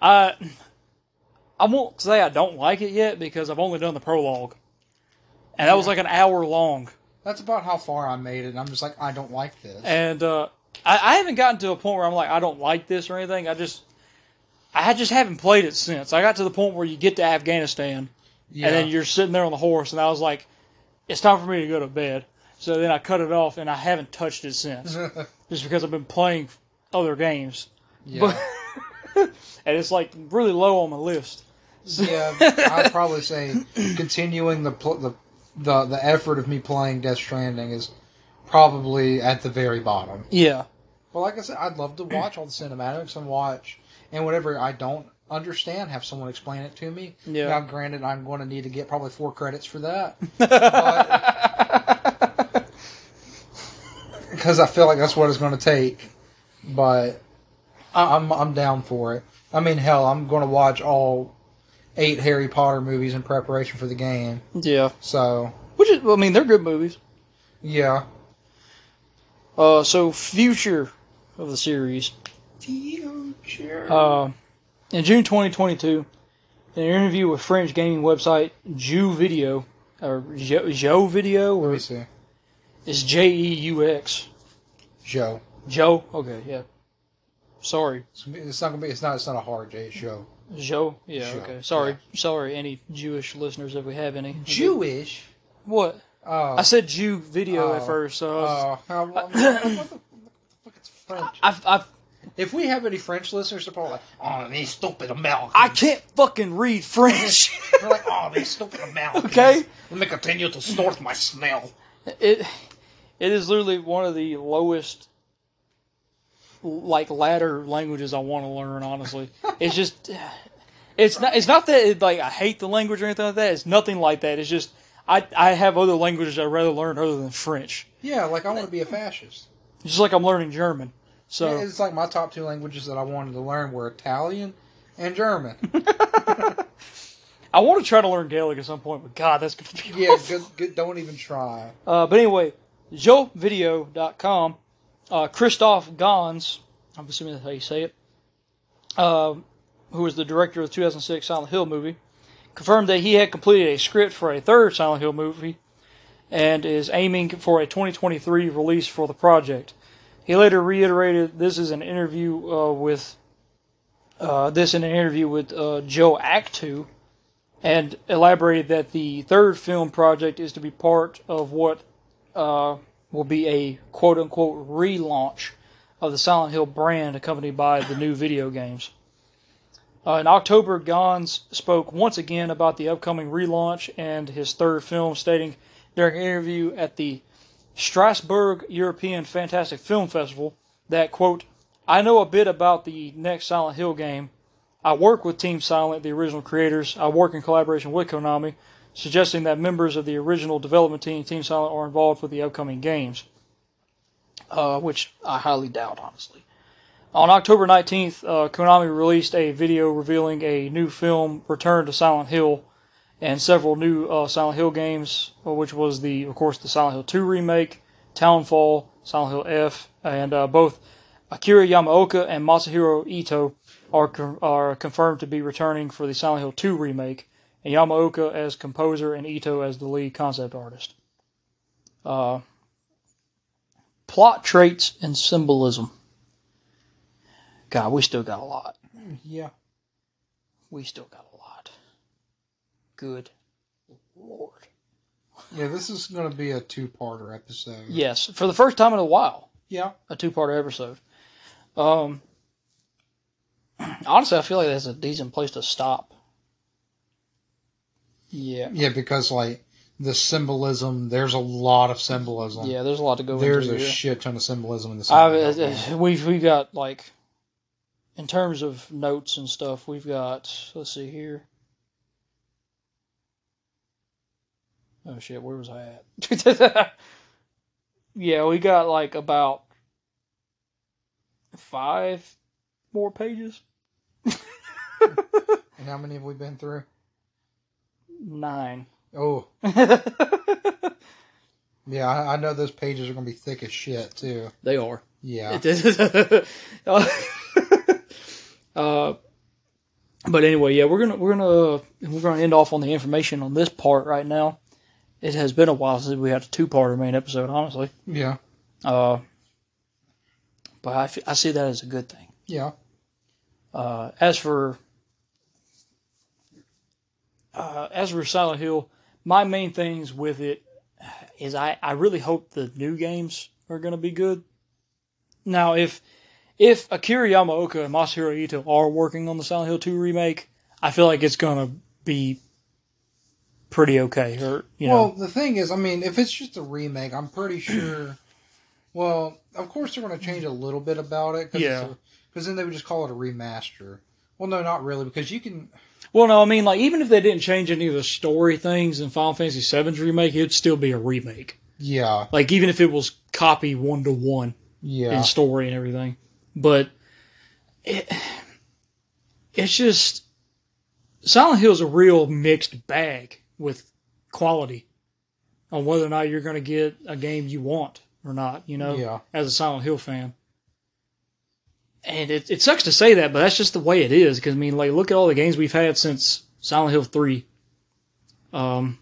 I I won't say I don't like it yet because I've only done the prologue, and that was like an hour long. That's about how far I made it. And I'm just like, I don't like this. And uh, I, I haven't gotten to a point where I'm like, I don't like this or anything. I just, I just haven't played it since. I got to the point where you get to Afghanistan, yeah. and then you're sitting there on the horse, and I was like, it's time for me to go to bed. So then I cut it off, and I haven't touched it since, just because I've been playing other games, yeah. and it's like really low on my list. Yeah, I'd probably say continuing the, pl- the the the effort of me playing Death Stranding is probably at the very bottom. Yeah, Well, like I said, I'd love to watch all the cinematics and watch and whatever I don't understand, have someone explain it to me. Yeah. Now, granted, I'm going to need to get probably four credits for that. Because I feel like that's what it's going to take. But I- I'm I'm down for it. I mean, hell, I'm going to watch all eight Harry Potter movies in preparation for the game. yeah. So Which is, I mean, they're good movies. yeah. Uh, so future of the series. Future. Uh, in June 2022, in an interview with French gaming website Jew Video, or Jo Joe Video, Let or me see. it's J E U X. Joe. Joe? Okay, yeah. Sorry. It's, it's not gonna be. It's not. It's not a hard J. It's Joe. Joe? Yeah, Joe, okay. Sorry. Sorry, any Jewish listeners if we have any. Jewish. What? Oh. I said Jew Video at Oh. first, so I was, Oh, what the fuck? It's French. I've, I've, If we have any French listeners, they're probably like, "Oh, these stupid Americans." I can't fucking read French. They're like, "Oh, these stupid Americans." Okay. Let me continue to snort my smell. it it is literally one of the lowest like ladder languages I want to learn honestly. It's just it's not it's not that it, like I hate the language or anything like that. It's nothing like that. It's just I I have other languages I'd rather learn other than French. Yeah, like I want to be a fascist. just like I'm learning German. So It's like my top two languages that I wanted to learn were Italian and German. I want to try to learn Gaelic at some point but god that's gonna be yeah, good, good, don't even try. Uh, but anyway, JoeVideo.com, uh, Christophe Gans, I'm assuming that's how you say it, uh, who was the director of the 2006 Silent Hill movie, confirmed that he had completed a script for a third Silent Hill movie and is aiming for a 2023 release for the project. He later reiterated this is an interview uh, with uh, this in an interview with uh, Joe Actu, and elaborated that the third film project is to be part of what uh, will be a quote unquote relaunch of the Silent Hill brand accompanied by the new video games. Uh, in October, Gans spoke once again about the upcoming relaunch and his third film, stating during an interview at the Strasbourg European Fantastic Film Festival that, quote, I know a bit about the next Silent Hill game. I work with Team Silent, the original creators. I work in collaboration with Konami. Suggesting that members of the original development team, Team Silent, are involved with the upcoming games, uh, which I highly doubt, honestly. On October 19th, uh, Konami released a video revealing a new film, Return to Silent Hill, and several new uh, Silent Hill games, uh, which was the, of course, the Silent Hill 2 remake, Townfall, Silent Hill F, and uh, both Akira Yamaoka and Masahiro Ito are are confirmed to be returning for the Silent Hill 2 remake, and Yamaoka as composer and Ito as the lead concept artist. Uh, plot traits and symbolism. God, we still got a lot. Yeah. We still got a lot. Good lord. Yeah, this is going to be a two-parter episode. Yes, for the first time in a while, Yeah. a two-part episode. Um, honestly, I feel like that's a decent place to stop. Yeah, Yeah, because like the symbolism, there's a lot of symbolism. yeah. There's a lot to go There's into a shit ton of symbolism in the I, Silent Hill game. we've got like, in terms of notes and stuff, we've got. Let's see here. Oh shit! Where was I at? yeah, we got like about five more pages. And how many have we been through? Nine. Oh, yeah, I, I know those pages are going to be thick as shit too. they are. Yeah. uh, but anyway, yeah, we're gonna we're gonna we're gonna end off on the information on this part right now. It has been a while since we had a two-parter main episode, honestly. Yeah. Uh, but I, f- I see that as a good thing. Yeah. Uh, as for uh, as for Silent Hill, my main things with it is I, I really hope the new games are going to be good. Now, if if Akira Yamaoka and Masahiro Ito are working on the Silent Hill 2 remake, I feel like it's going to be pretty okay. Or you know, Well, the thing is, I mean, if it's just a remake, I'm pretty sure. Well, of course they're going to change a little bit about it. Cause Yeah. Because then they would just call it a remaster. Well, no, not really, because you can. Well, no, I mean, like even if they didn't change any of the story things in Final Fantasy VII's remake, it'd still be a remake. Yeah. Like even if it was copy one to one. Yeah. and story and everything. But it, it's just Silent Hill is a real mixed bag with quality on whether or not you're going to get a game you want or not. You know, Yeah. as a Silent Hill fan. And it, it sucks to say that, but that's just the way it is. Because I mean, like, look at all the games we've had since Silent Hill Three. Um,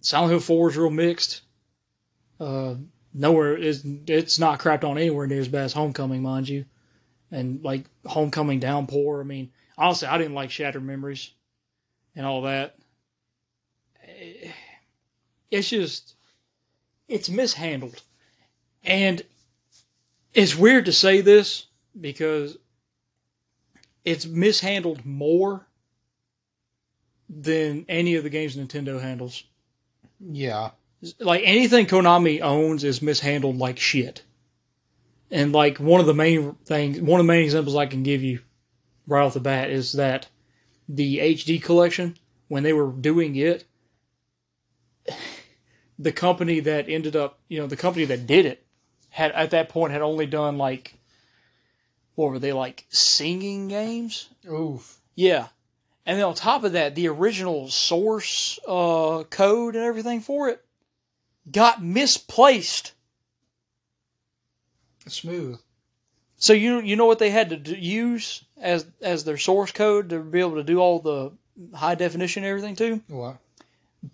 Silent Hill Four is real mixed. Uh, nowhere is it's not crapped on anywhere near as bad as Homecoming, mind you. And like Homecoming Downpour, I mean, honestly, I didn't like Shattered Memories and all that. Eh, It's just it's mishandled. And it's weird to say this because it's mishandled more than any of the games Nintendo handles Yeah. like anything Konami owns is mishandled like shit. And like one of the main things, one of the main examples I can give you right off the bat is that the HD collection, when they were doing it, the company that ended up, you know, the company that did it had at that point had only done like, what were they like singing games? Oof. Yeah. And then on top of that, the original source uh, code and everything for it got misplaced. Smooth. So you you know what they had to do, use as as their source code to be able to do all the high definition and everything too? What?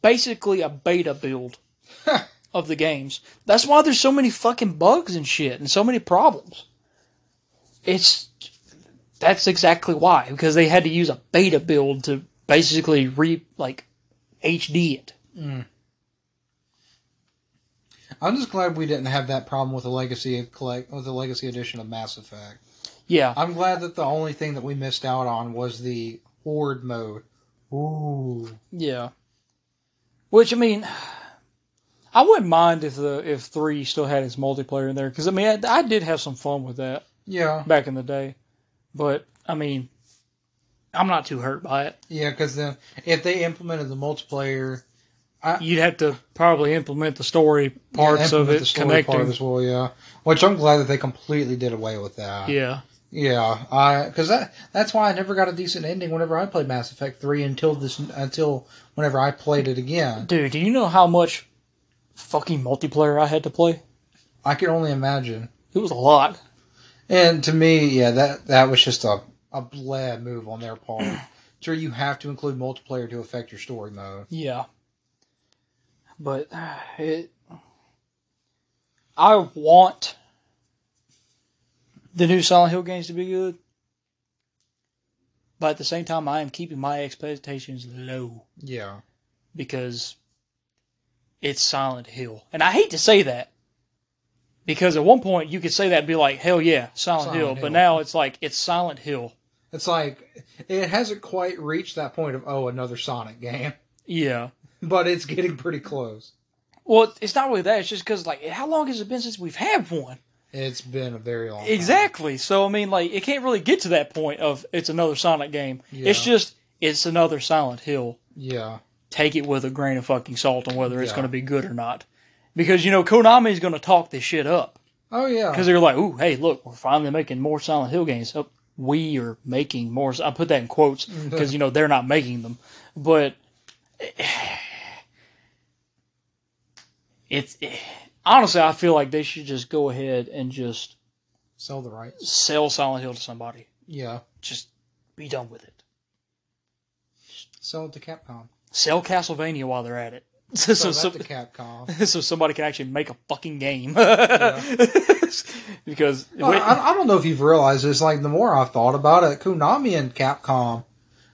Basically a beta build of the games. That's why there's so many fucking bugs and shit and so many problems. It's that's exactly why because they had to use a beta build to basically re like HD it. Mm. I'm just glad we didn't have that problem with the legacy collect with the legacy edition of Mass Effect. Yeah. I'm glad that the only thing that we missed out on was the horde mode. Ooh. Yeah. Which I mean, I wouldn't mind if the if three still had its multiplayer in there because I mean I, I did have some fun with that Yeah. back in the day, but I mean, I'm not too hurt by it. Yeah, because then if they implemented the multiplayer I- you'd have to probably implement the story parts Yeah, of it the story connecting. part as well. Yeah, which I'm glad that they completely did away with that. yeah, Yeah, I because that that's why I never got a decent ending whenever I played Mass Effect three until this until whenever I played it again. dude, do you know how much fucking multiplayer I had to play? I can only imagine. It was a lot. And to me, yeah, that that was just a a bled move on their part. sure, you have to include multiplayer to affect your story mode. Yeah. But uh, it I want the new Silent Hill games to be good. But at the same time I am keeping my expectations low Yeah, because it's Silent Hill. And I hate to say that. Because at one point you could say that and be like, hell yeah, Silent, Silent Hill. Hill. But now it's like it's Silent Hill. it's like it hasn't quite reached that point of oh another Sonic game, Yeah. but it's getting pretty close. Well, it's not really that. It's just because, like, how long has it been since we've had one? It's been a very long time. Exactly. So I mean, like, it can't really get to that point of it's another Sonic game. It's just it's another Silent Hill. Yeah, Take it with a grain of fucking salt on whether it's going to be good or not, because you know Konami is going to talk this shit up oh yeah, because they're like, "Ooh, hey, look, we're finally making more Silent Hill games." Oh, we are making more. I put that in quotes mm-hmm. because you know they're not making them, but it's honestly, I feel like they should just go ahead and just sell the rights. sell Silent Hill to somebody. Yeah, Just be done with it. sell it to Capcom. Sell Castlevania while they're at it. So, so, Capcom. so somebody can actually make a fucking game. Yeah. because Well, I, I don't know if you've realized this. Like the more I've thought about it, Konami and Capcom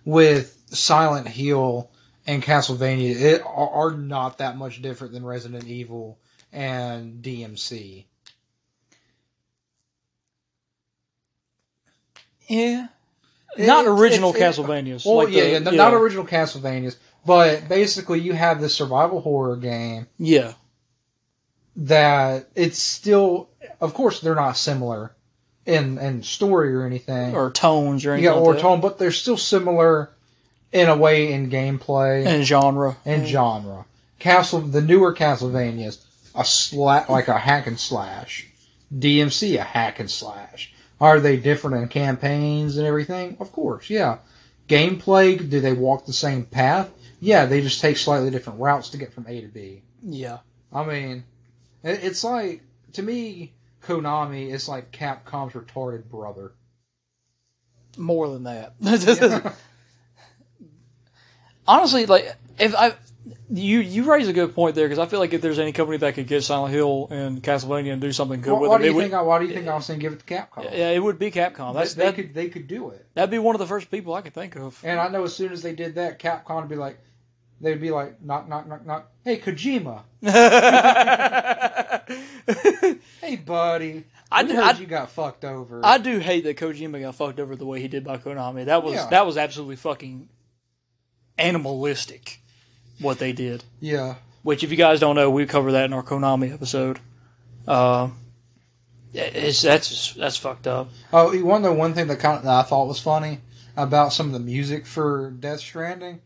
with Silent Hill and Castlevania it, are, are not that much different than Resident Evil and DMC. yeah. Not it's- original it- Castlevanias. Well, like yeah, the- yeah, not original Castlevanias, but basically you have this survival horror game Yeah. that it's still, of course, they're not similar in in story or anything. Or tones or anything. yeah, or like tone, but they're still similar in a way in gameplay And genre. and genre. Castle, the newer Castlevanias, a sla- like a hack and slash. DMC, a hack and slash. Are they different in campaigns and everything? Of course, yeah. Gameplay, do they walk the same path? Yeah, they just take slightly different routes to get from A to B. Yeah. I mean, it's like to me, Konami is like Capcom's retarded brother. More than that. Honestly, like if I you you raise a good point there because I feel like if there's any company that could get Silent Hill and Castlevania and do something good Why, with why it, do it you would, think? I, why do you think I was saying give it to Capcom? yeah, it would be Capcom. That's they, that, could they could do it. that'd be one of the first people I could think of. And I know as soon as they did that, Capcom would be like, they'd be like, knock, knock, knock, knock. Hey, Kojima. Hey, buddy. I we do- heard I- you got fucked over. I do hate that Kojima got fucked over the way he did by Konami. That was Yeah. that was absolutely fucking animalistic what they did. yeah. Which, if you guys don't know, we cover that in our Konami episode. Uh, it's that's that's fucked up. Oh, to know one thing that kind of that I thought was funny about some of the music for Death Stranding?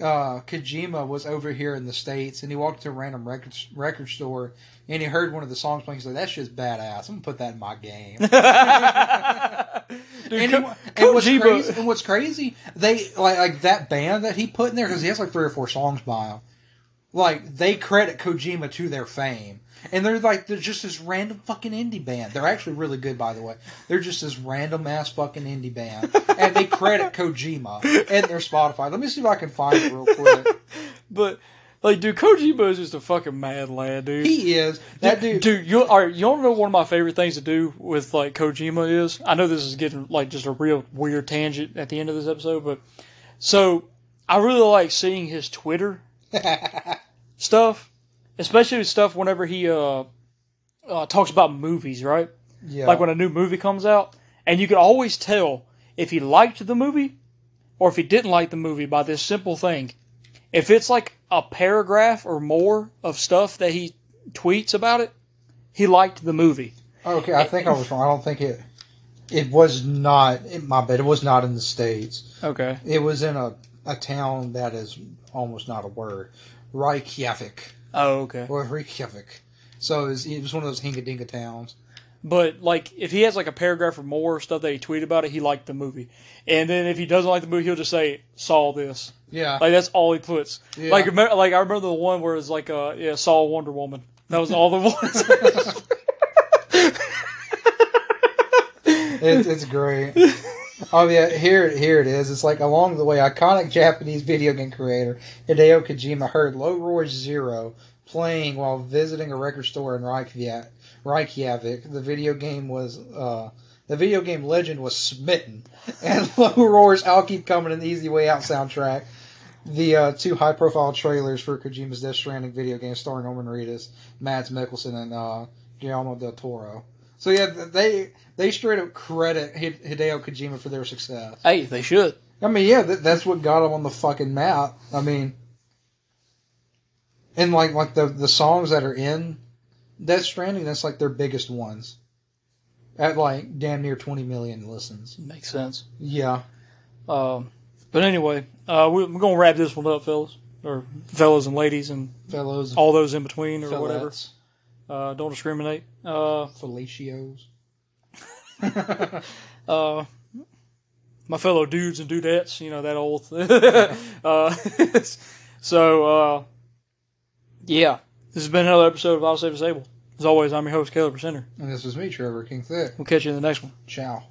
Uh, Kojima was over here in the states, and he walked to a random record record store, and he heard one of the songs playing. He's like, "That's just badass. I'm gonna put that in my game." Dude, and, Ko- he- and what's crazy, and what's crazy, they like like that band that he put in there because he has like three or four songs by him. Like they credit Kojima to their fame, and they're like they're just this random fucking indie band. They're actually really good, by the way. They're just this random ass fucking indie band, and they credit Kojima in their Spotify. Let me see if I can find it real quick. But like, dude, Kojima is just a fucking mad lad, dude. He is that dude, dude. you are you don't know one of my favorite things to do with like Kojima is. I know this is getting like just a real weird tangent at the end of this episode, but so I really like seeing his Twitter stuff, especially with stuff whenever he uh, uh talks about movies, right? yeah, Like when a new movie comes out, and you can always tell if he liked the movie or if he didn't like the movie by this simple thing. If it's like a paragraph or more of stuff that he tweets about it, he liked the movie. okay. I think I was wrong. I don't think it. It was not. It, my bad. It was not in the states. Okay. It was in a a town that is almost not a word, Reykjavik Oh, okay. or Reykjavik. So it was, it was one of those hinga dinga towns. But like, if he has like a paragraph or more stuff that he tweeted about it, he liked the movie. And then if he doesn't like the movie, he'll just say saw this. Yeah, Like that's all he puts. Yeah. Like, remember- like I remember the one where it's like, uh, yeah, saw Wonder Woman. That was all the ones. it's it's great. Oh yeah, here here it is. It's like along the way, iconic Japanese video game creator Hideo Kojima heard Low Roar Zero playing while visiting a record store in Reykjavik. Reykjavik. The video game was uh, the video game legend was smitten, and Low Roar's "I'll Keep Coming" and the "Easy Way Out" soundtrack. The uh, two high-profile trailers for Kojima's Death Stranding video game starring Norman Reedus, Mads Mikkelsen, and uh, Guillermo del Toro. So yeah, they they straight up credit Hideo Kojima for their success. hey, they should. I mean, yeah, that, that's what got them on the fucking map. I mean, and like like the the songs that are in Death Stranding, that's like their biggest ones. At like damn near twenty million listens. Makes sense. Yeah, Um, but anyway, uh, we- we're gonna wrap this one up, fellas, or fellas and ladies, and fellows, all those in between, or whatever. Uh, don't discriminate. Uh, fellatios. uh, my fellow dudes and dudettes, you know that old. uh, so uh, yeah, this has been another episode of I'll Save Disable. As always, I'm your host, Caleb Center. And this was me, Trevor King Thick. We'll catch you in the next one. Ciao.